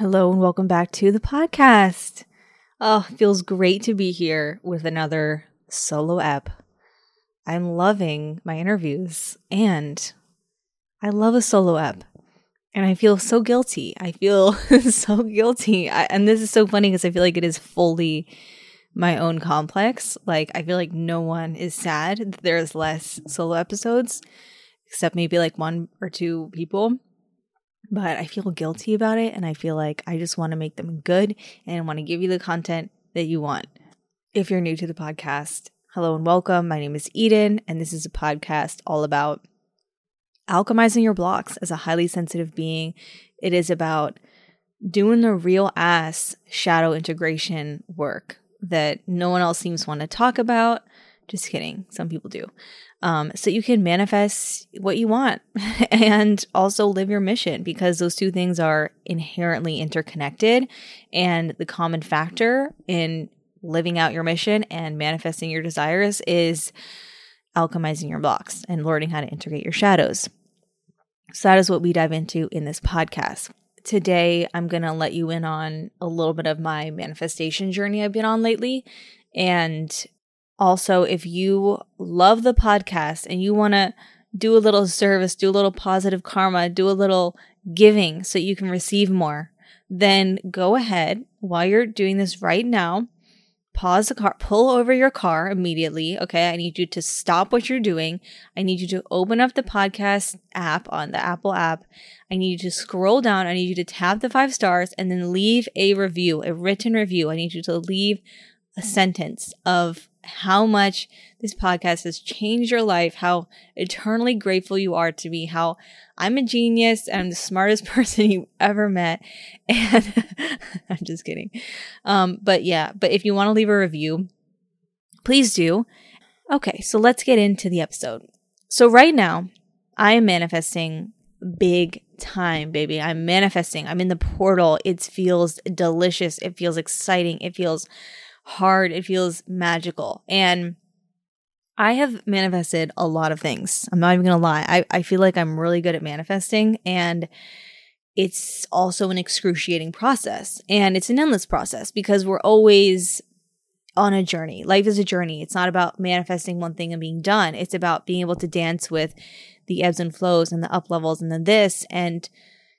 Hello and welcome back to the podcast. Oh, feels great to be here with another solo ep. I'm loving my interviews and I love a solo ep. And I feel so guilty. I feel so guilty. I, and this is so funny because I feel like it is fully my own complex. Like, I feel like no one is sad that there's less solo episodes, except maybe like one or two people but I feel guilty about it. And I feel like I just want to make them good and want to give you the content that you want. If you're new to the podcast, hello and welcome. My name is Eden, and this is a podcast all about alchemizing your blocks as a highly sensitive being. It is about doing the real ass shadow integration work that no one else seems to want to talk about. Just kidding. Some people do um, so you can manifest what you want and also live your mission because those two things are inherently interconnected. And the common factor in living out your mission and manifesting your desires is alchemizing your blocks and learning how to integrate your shadows. So that is what we dive into in this podcast. Today, I'm going to let you in on a little bit of my manifestation journey I've been on lately and also, if you love the podcast and you want to do a little service, do a little positive karma, do a little giving so you can receive more, then go ahead while you're doing this right now. Pause the car, pull over your car immediately. Okay. I need you to stop what you're doing. I need you to open up the podcast app on the Apple app. I need you to scroll down. I need you to tap the five stars and then leave a review, a written review. I need you to leave a sentence of how much this podcast has changed your life, how eternally grateful you are to me, how I'm a genius and I'm the smartest person you ever met. And I'm just kidding. Um, but yeah, but if you want to leave a review, please do. Okay, so let's get into the episode. So right now, I am manifesting big time, baby. I'm manifesting. I'm in the portal. It feels delicious. It feels exciting. It feels hard. It feels magical. And I have manifested a lot of things. I'm not even going to lie. I, I feel like I'm really good at manifesting and it's also an excruciating process and it's an endless process because we're always on a journey. Life is a journey. It's not about manifesting one thing and being done. It's about being able to dance with the ebbs and flows and the up levels and the this and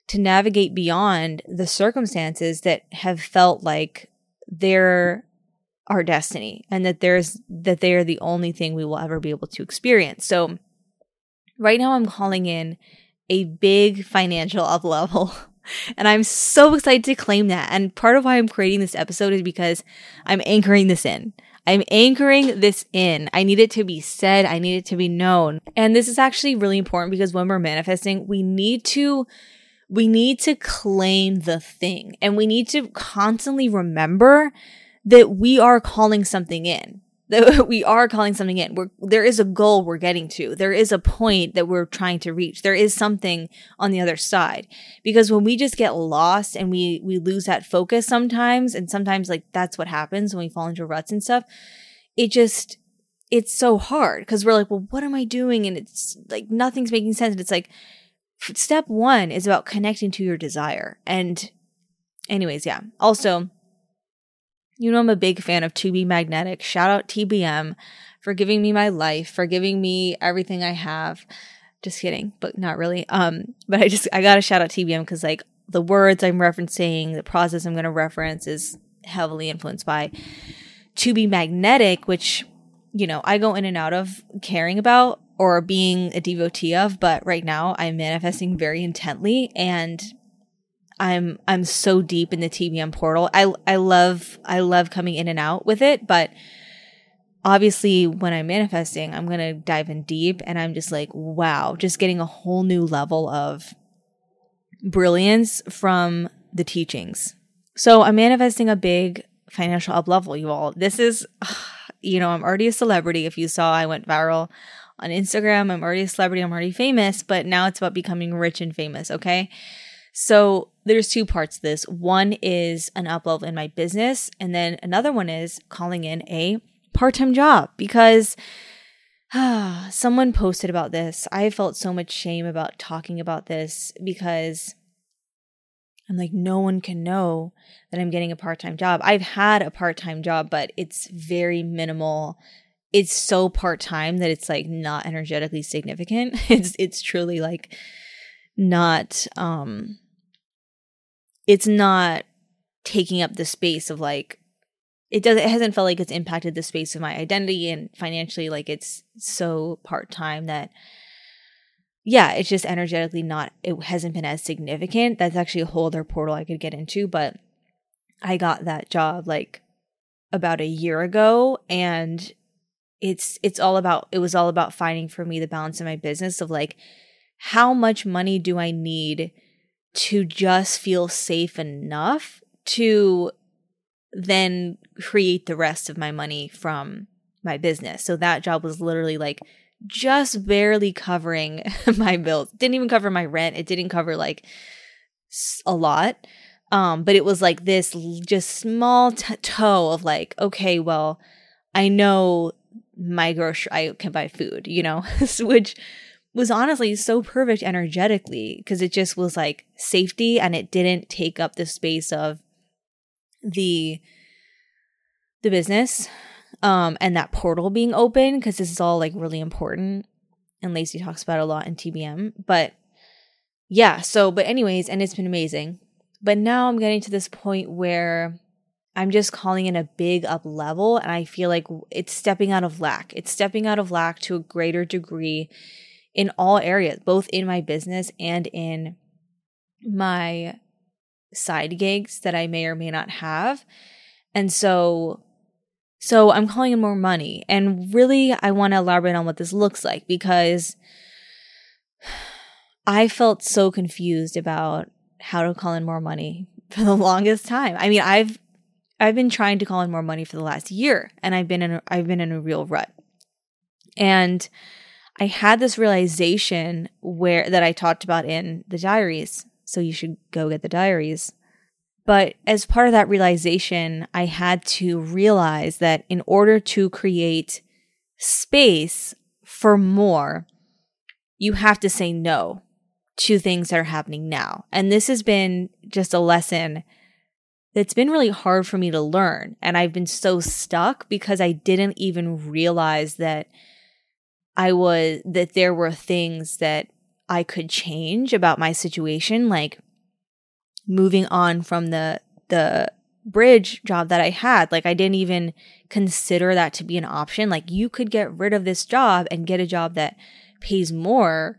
to navigate beyond the circumstances that have felt like they're our destiny and that there's that they are the only thing we will ever be able to experience. So right now I'm calling in a big financial up level. And I'm so excited to claim that. And part of why I'm creating this episode is because I'm anchoring this in. I'm anchoring this in. I need it to be said. I need it to be known. And this is actually really important because when we're manifesting, we need to we need to claim the thing and we need to constantly remember that we are calling something in that we are calling something in. We're, there is a goal we're getting to. There is a point that we're trying to reach. There is something on the other side. Because when we just get lost and we, we lose that focus sometimes, and sometimes like that's what happens when we fall into ruts and stuff, it just, it's so hard because we're like, well, what am I doing? And it's like nothing's making sense. And it's like, step one is about connecting to your desire. And anyways, yeah. Also, you know, I'm a big fan of To Be Magnetic. Shout out TBM for giving me my life, for giving me everything I have. Just kidding, but not really. Um, but I just, I got to shout out TBM because like the words I'm referencing, the process I'm going to reference is heavily influenced by To Be Magnetic, which, you know, I go in and out of caring about or being a devotee of, but right now I'm manifesting very intently and I'm I'm so deep in the TBM portal. I I love I love coming in and out with it, but obviously when I'm manifesting, I'm going to dive in deep and I'm just like, wow, just getting a whole new level of brilliance from the teachings. So I'm manifesting a big financial up level, you all. This is you know, I'm already a celebrity. If you saw I went viral on Instagram, I'm already a celebrity, I'm already famous, but now it's about becoming rich and famous, okay? So there's two parts to this. One is an upload in my business, and then another one is calling in a part time job because ah, someone posted about this. I felt so much shame about talking about this because I'm like, no one can know that I'm getting a part time job. I've had a part time job, but it's very minimal. It's so part time that it's like not energetically significant. It's it's truly like not um it's not taking up the space of like it doesn't it hasn't felt like it's impacted the space of my identity and financially like it's so part time that yeah, it's just energetically not, it hasn't been as significant. That's actually a whole other portal I could get into, but I got that job like about a year ago and it's it's all about it was all about finding for me the balance in my business of like how much money do I need to just feel safe enough to then create the rest of my money from my business. So that job was literally like just barely covering my bills. Didn't even cover my rent. It didn't cover like a lot. Um, but it was like this just small t- toe of like, okay, well, I know my grocery, I can buy food, you know, which was honestly so perfect energetically because it just was like safety and it didn't take up the space of the the business um, and that portal being open because this is all like really important. And Lacey talks about a lot in TBM. But yeah, so, but anyways, and it's been amazing. But now I'm getting to this point where I'm just calling in a big up level. And I feel like it's stepping out of lack. It's stepping out of lack to a greater degree in all areas, both in my business and in my side gigs that I may or may not have. And so so I'm calling in more money. And really, I want to elaborate on what this looks like because I felt so confused about how to call in more money for the longest time. I mean, I've I've been trying to call in more money for the last year and I've been in a, I've been in a real rut. And I had this realization where that I talked about in the diaries. So you should go get the diaries. But as part of that realization, I had to realize that in order to create space for more, you have to say no to things that are happening now. And this has been just a lesson that's been really hard for me to learn. And I've been so stuck because I didn't even realize that I was, that there were things that I could change about my situation. Like, moving on from the the bridge job that I had. Like I didn't even consider that to be an option. Like you could get rid of this job and get a job that pays more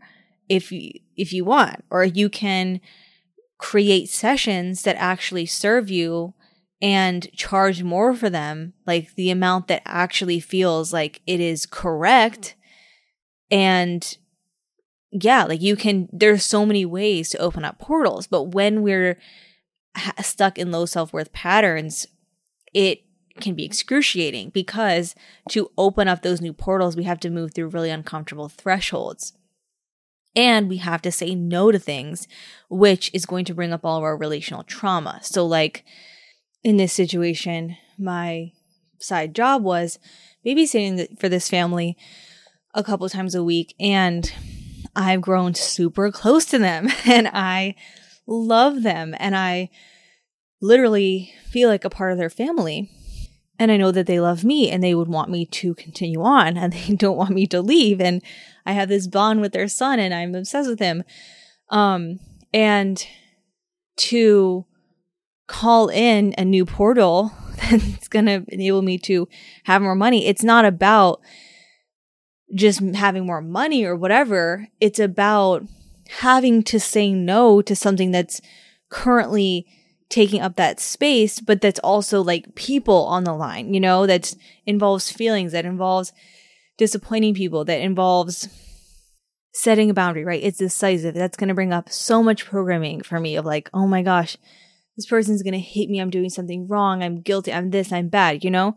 if you if you want or you can create sessions that actually serve you and charge more for them, like the amount that actually feels like it is correct and yeah, like you can, there's so many ways to open up portals, but when we're ha- stuck in low self worth patterns, it can be excruciating because to open up those new portals, we have to move through really uncomfortable thresholds. And we have to say no to things, which is going to bring up all of our relational trauma. So, like in this situation, my side job was babysitting for this family a couple times a week. And I've grown super close to them and I love them and I literally feel like a part of their family. And I know that they love me and they would want me to continue on and they don't want me to leave. And I have this bond with their son and I'm obsessed with him. Um, and to call in a new portal that's going to enable me to have more money, it's not about just having more money or whatever. It's about having to say no to something that's currently taking up that space, but that's also like people on the line, you know, that involves feelings, that involves disappointing people, that involves setting a boundary, right? It's decisive. That's going to bring up so much programming for me of like, oh my gosh, this person's going to hate me. I'm doing something wrong. I'm guilty. I'm this. I'm bad, you know?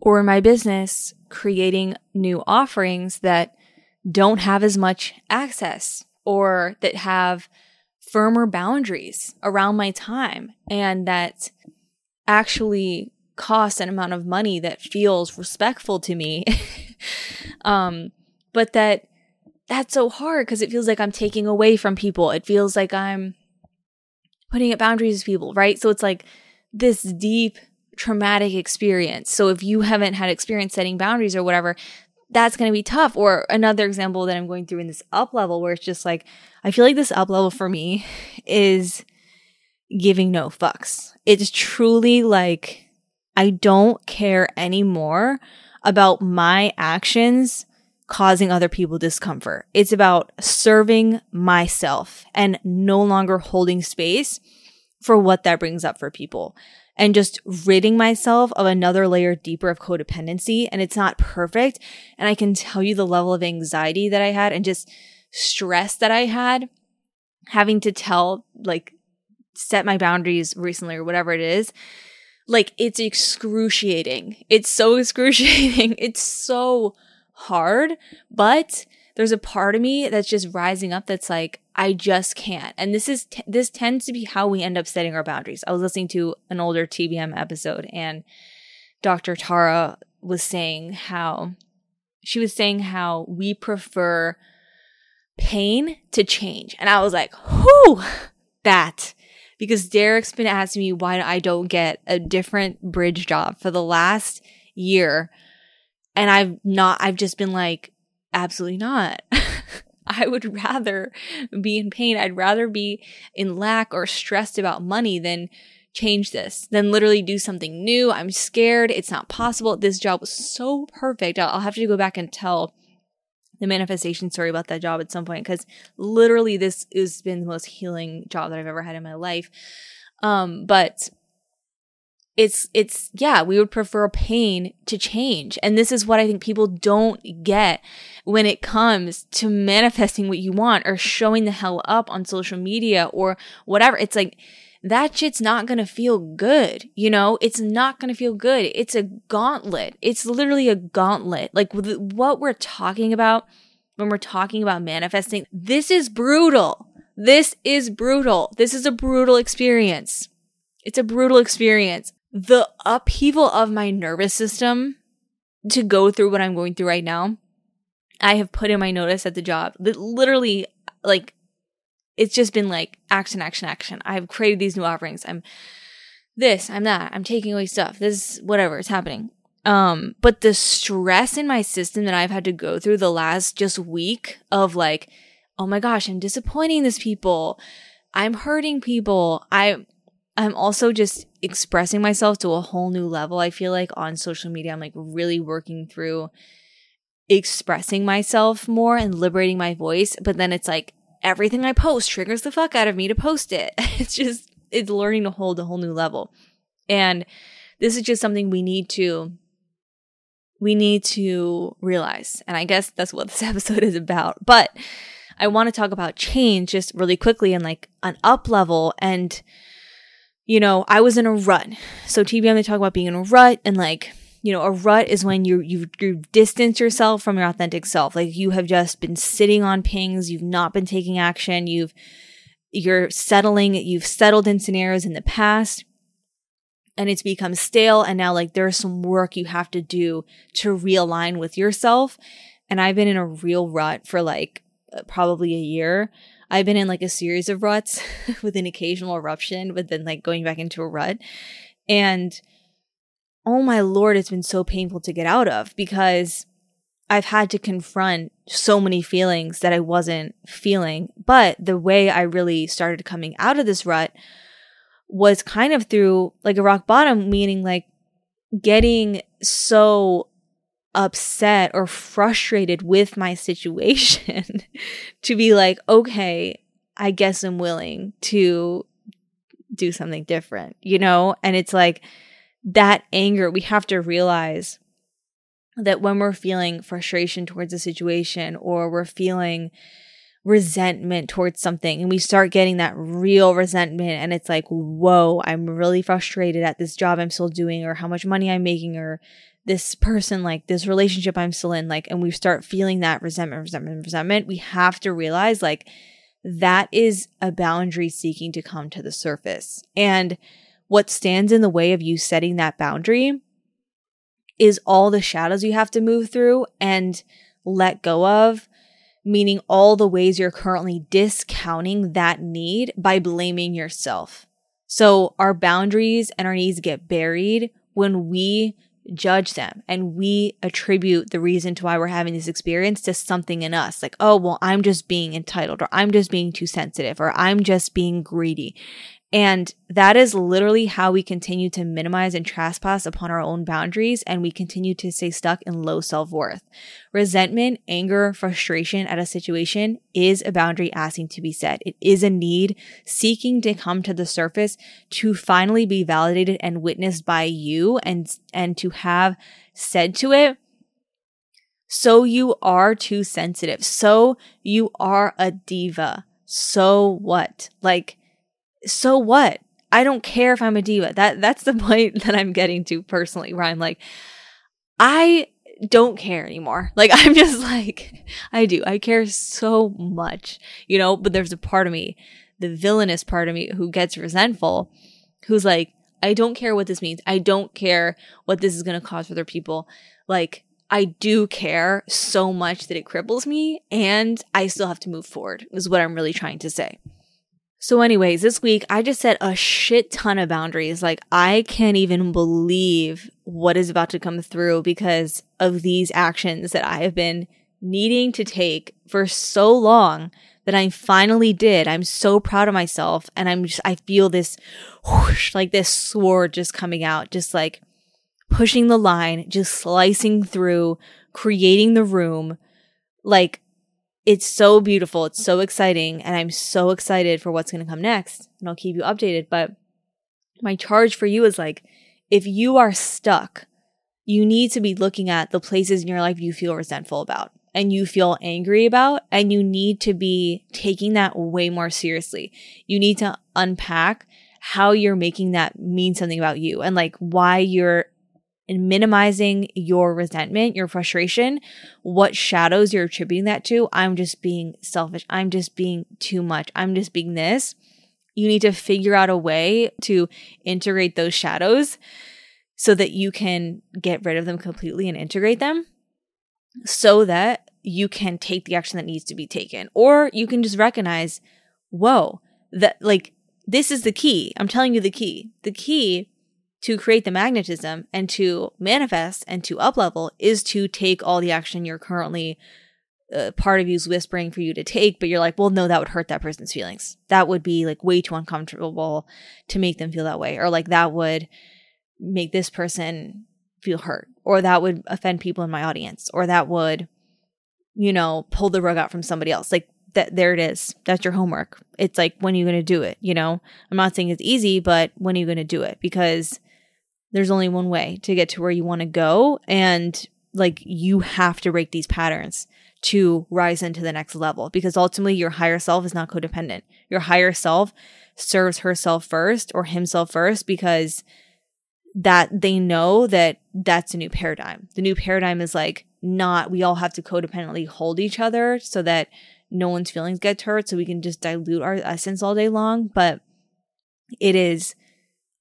Or in my business, creating new offerings that don't have as much access or that have firmer boundaries around my time and that actually cost an amount of money that feels respectful to me. um, but that that's so hard because it feels like I'm taking away from people. It feels like I'm putting up boundaries with people, right? So it's like this deep traumatic experience. So if you haven't had experience setting boundaries or whatever, that's going to be tough. Or another example that I'm going through in this up level where it's just like, I feel like this up level for me is giving no fucks. It's truly like, I don't care anymore about my actions causing other people discomfort. It's about serving myself and no longer holding space for what that brings up for people and just ridding myself of another layer deeper of codependency. And it's not perfect. And I can tell you the level of anxiety that I had and just stress that I had having to tell, like, set my boundaries recently or whatever it is. Like, it's excruciating. It's so excruciating. It's so hard, but there's a part of me that's just rising up that's like, I just can't. And this is, t- this tends to be how we end up setting our boundaries. I was listening to an older TBM episode and Dr. Tara was saying how, she was saying how we prefer pain to change. And I was like, whoo, that. Because Derek's been asking me why I don't get a different bridge job for the last year. And I've not, I've just been like, absolutely not. I would rather be in pain. I'd rather be in lack or stressed about money than change this, than literally do something new. I'm scared. It's not possible. This job was so perfect. I'll, have to go back and tell the manifestation story about that job at some point because literally this has been the most healing job that I've ever had in my life. Um, but it's it's yeah we would prefer pain to change. And this is what i think people don't get when it comes to manifesting what you want or showing the hell up on social media or whatever. It's like that shit's not gonna feel good you know? It's not gonna feel good. It's a gauntlet. It's literally a gauntlet. Like what we're talking about when we're talking about manifesting this is brutal. This is brutal. This is a brutal experience. It's a brutal experience the upheaval of my nervous system to go through what I'm going through right now, I have put in my notice at the job. Literally, like, it's just been like action, action, action. I've created these new offerings. I'm this, I'm that, I'm taking away stuff. This, whatever, it's happening. Um, but the stress in my system that I've had to go through the last just week of like, oh my gosh, I'm disappointing these people. I'm hurting people. I, I'm also just expressing myself to a whole new level. I feel like on social media, I'm like really working through expressing myself more and liberating my voice. But then it's like everything I post triggers the fuck out of me to post it. It's just, it's learning to hold a whole new level. And this is just something we need to we need to realize. And I guess that's what this episode is about. But I want to talk about change just really quickly and like an up level and you know, I was in a rut. So TBM, they talk about being in a rut and like, you know, a rut is when you you you distance yourself from your authentic self. Like you have just been sitting on pings, you've not been taking action, you've you're settling, you've settled in scenarios in the past and it's become stale and now like there's some work you have to do to realign with yourself. And I've been in a real rut for like probably a year I've been in like a series of ruts with an occasional eruption, but then like going back into a rut. And oh my lord, it's been so painful to get out of because I've had to confront so many feelings that I wasn't feeling. But the way I really started coming out of this rut was kind of through like a rock bottom, meaning like getting so upset or frustrated with my situation to be like, okay, I guess I'm willing to do something different, you know? And it's like that anger, we have to realize that when we're feeling frustration towards a situation or we're feeling resentment towards something and we start getting that real resentment and it's like whoa i'm really frustrated at this job i'm still doing or how much money i'm making or this person, like this relationship I'm still in, like, and we start feeling that resentment, resentment, resentment, we have to realize like that is a boundary seeking to come to the surface. And what stands in the way of you setting that boundary is all the shadows you have to move through and let go of meaning all the ways you're currently discounting that need by blaming yourself. So our boundaries and our needs get buried when we judge them. And we attribute the reason to why we're having this experience to something in us. Like oh well i'm just being entitled or i'm just being too sensitive or i'm just being greedy and that is literally how we continue to minimize and trespass upon our own boundaries and we continue to stay stuck in low self worth. Resentment, anger, frustration at a situation is a boundary asking to be set. It is a need seeking to come to the surface to finally be validated and witnessed by you and, and to have said to it, so you are too sensitive. So you are a diva. So what? Like, so what? I don't care if I'm a diva. That that's the point that I'm getting to personally, where I'm like, I don't care anymore. Like I'm just like, I do. I care so much, you know, but there's a part of me, the villainous part of me who gets resentful, who's like, I don't care what this means. I don't care what this is going to cause for other people. Like, I do care so much that it cripples me and I still have to move forward, is what I'm really trying to say. So, anyways, this week I just set a shit ton of boundaries. Like, I can't even believe what is about to come through because of these actions that I have been needing to take for so long that I finally did. I'm so proud of myself. And I'm just, I feel this whoosh, like this sword just coming out, just like pushing the line, just slicing through, creating the room. Like, it's so beautiful. It's so exciting. And I'm so excited for what's going to come next. And I'll keep you updated. But my charge for you is like, if you are stuck, you need to be looking at the places in your life you feel resentful about and you feel angry about. And you need to be taking that way more seriously. You need to unpack how you're making that mean something about you and like why you're and minimizing your resentment, your frustration, what shadows you're attributing that to. I'm just being selfish. I'm just being too much. I'm just being this. You need to figure out a way to integrate those shadows so that you can get rid of them completely and integrate them so that you can take the action that needs to be taken. Or you can just recognize, whoa, that like this is the key. I'm telling you the key. The key to create the magnetism and to manifest and to uplevel is to take all the action you're currently uh, part of you's whispering for you to take, but you're like, well, no, that would hurt that person's feelings. That would be like way too uncomfortable to make them feel that way. Or like that would make this person feel hurt. Or that would offend people in my audience. Or that would, you know, pull the rug out from somebody else. Like that, there it is. That's your homework. It's like, when are you going to do it? You know, I'm not saying it's easy, but when are you going to do it? Because there's only one way to get to where you want to go. And like you have to break these patterns to rise into the next level because ultimately your higher self is not codependent. Your higher self serves herself first or himself first because that they know that that's a new paradigm. The new paradigm is like not we all have to codependently hold each other so that no one's feelings get hurt so we can just dilute our essence all day long, but it is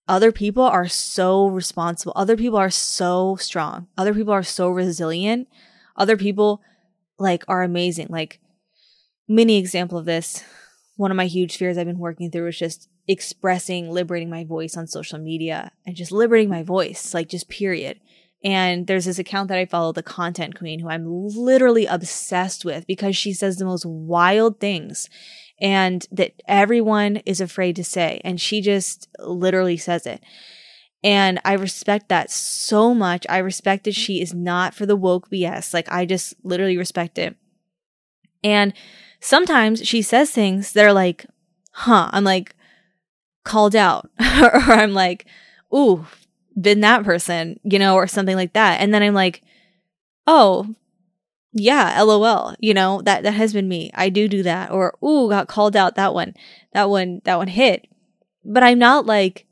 other people are so responsible. Other people are so strong. Other people are so resilient. Other people like are amazing. Like mini example of this. One of my huge fears I've been working through is just expressing, liberating my voice on social media and just liberating my voice, like just period. And there's this account that I follow, the content queen, who I'm literally obsessed with because she says the most wild things and that everyone is afraid to say. And she just literally says it. And I respect that so much. I respect that she is not for the woke BS. Like, I just literally respect it. And sometimes she says things that are like, huh, I'm like called out, or I'm like, ooh, been that person, you know, or something like that. And then I'm like, oh, yeah, lol, you know, that that has been me. I do do that or ooh, got called out that one. That one that one hit. But I'm not like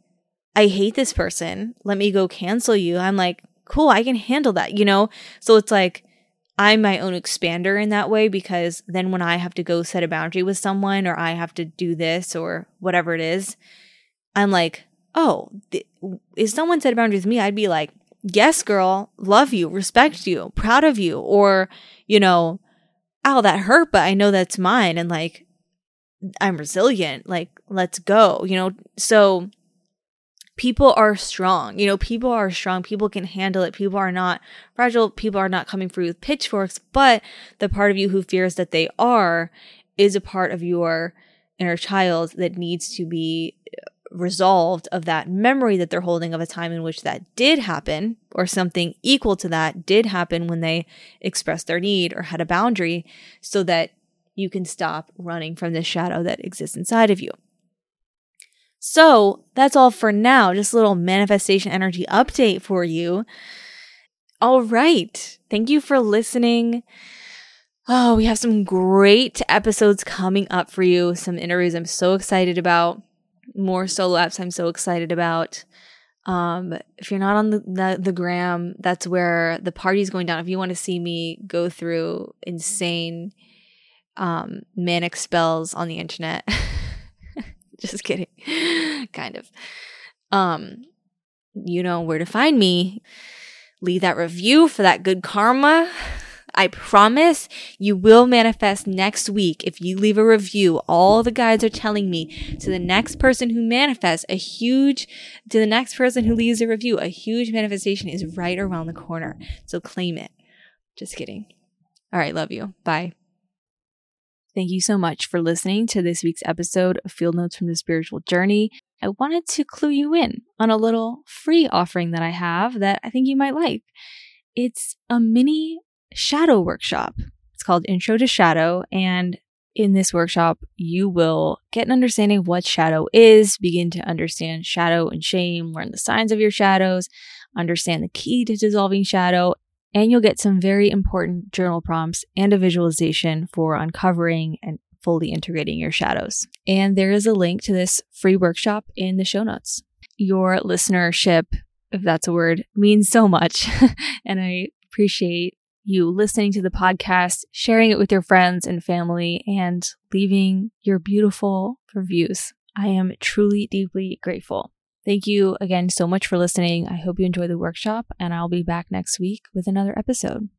I hate this person. Let me go cancel you. I'm like, cool, I can handle that, you know? So it's like I'm my own expander in that way because then when I have to go set a boundary with someone or I have to do this or whatever it is, I'm like, oh, th- if someone set a boundary with me, I'd be like, yes, girl, love you, respect you, proud of you, or, you know, ow, that hurt, but I know that's mine. And like, I'm resilient. Like, let's go, you know? So people are strong. You know, people are strong. People can handle it. People are not fragile. People are not coming for you with pitchforks, but the part of you who fears that they are is a part of your inner child that needs to be resolved of that memory that they're holding of a time in which that did happen or something equal to that did happen when they expressed their need or had a boundary so that you can stop running from the shadow that exists inside of you. So that's all for now. Just a little manifestation energy update for you. All right. Thank you for listening. Oh, we have some great episodes coming up for you. Some interviews I'm so excited about more solo apps I'm so excited about. Um, if you're not on the, the, the gram, that's where the party's going down. If you want to see me go through insane um, manic spells on the internet, just kidding, kind of. Um, you know where to find me. Leave that review for that good karma. I promise you will manifest next week if you leave a review. All the guides are telling me to the next person who manifests a huge, to the next person who leaves a review, a huge manifestation is right around the corner. So claim it. Just kidding. All right. Love you. Bye. Thank you so much for listening to this week's episode of Field Notes from the Spiritual Journey. I wanted to clue you in on a little free offering that I have that I think you might like. It's a mini shadow workshop. It's called Intro to Shadow. And in this workshop, you will get an understanding of what shadow is, begin to understand shadow and shame, learn the signs of your shadows, understand the key to dissolving shadow, and you'll get some very important journal prompts and a visualization for uncovering and fully integrating your shadows. And there is a link to this free workshop in the show notes. Your listenership, if that's a word, means so much. and I appreciate you listening to the podcast, sharing it with your friends and family, and leaving your beautiful reviews. I am truly, deeply grateful. Thank you again so much for listening. I hope you enjoy the workshop, and I'll be back next week with another episode.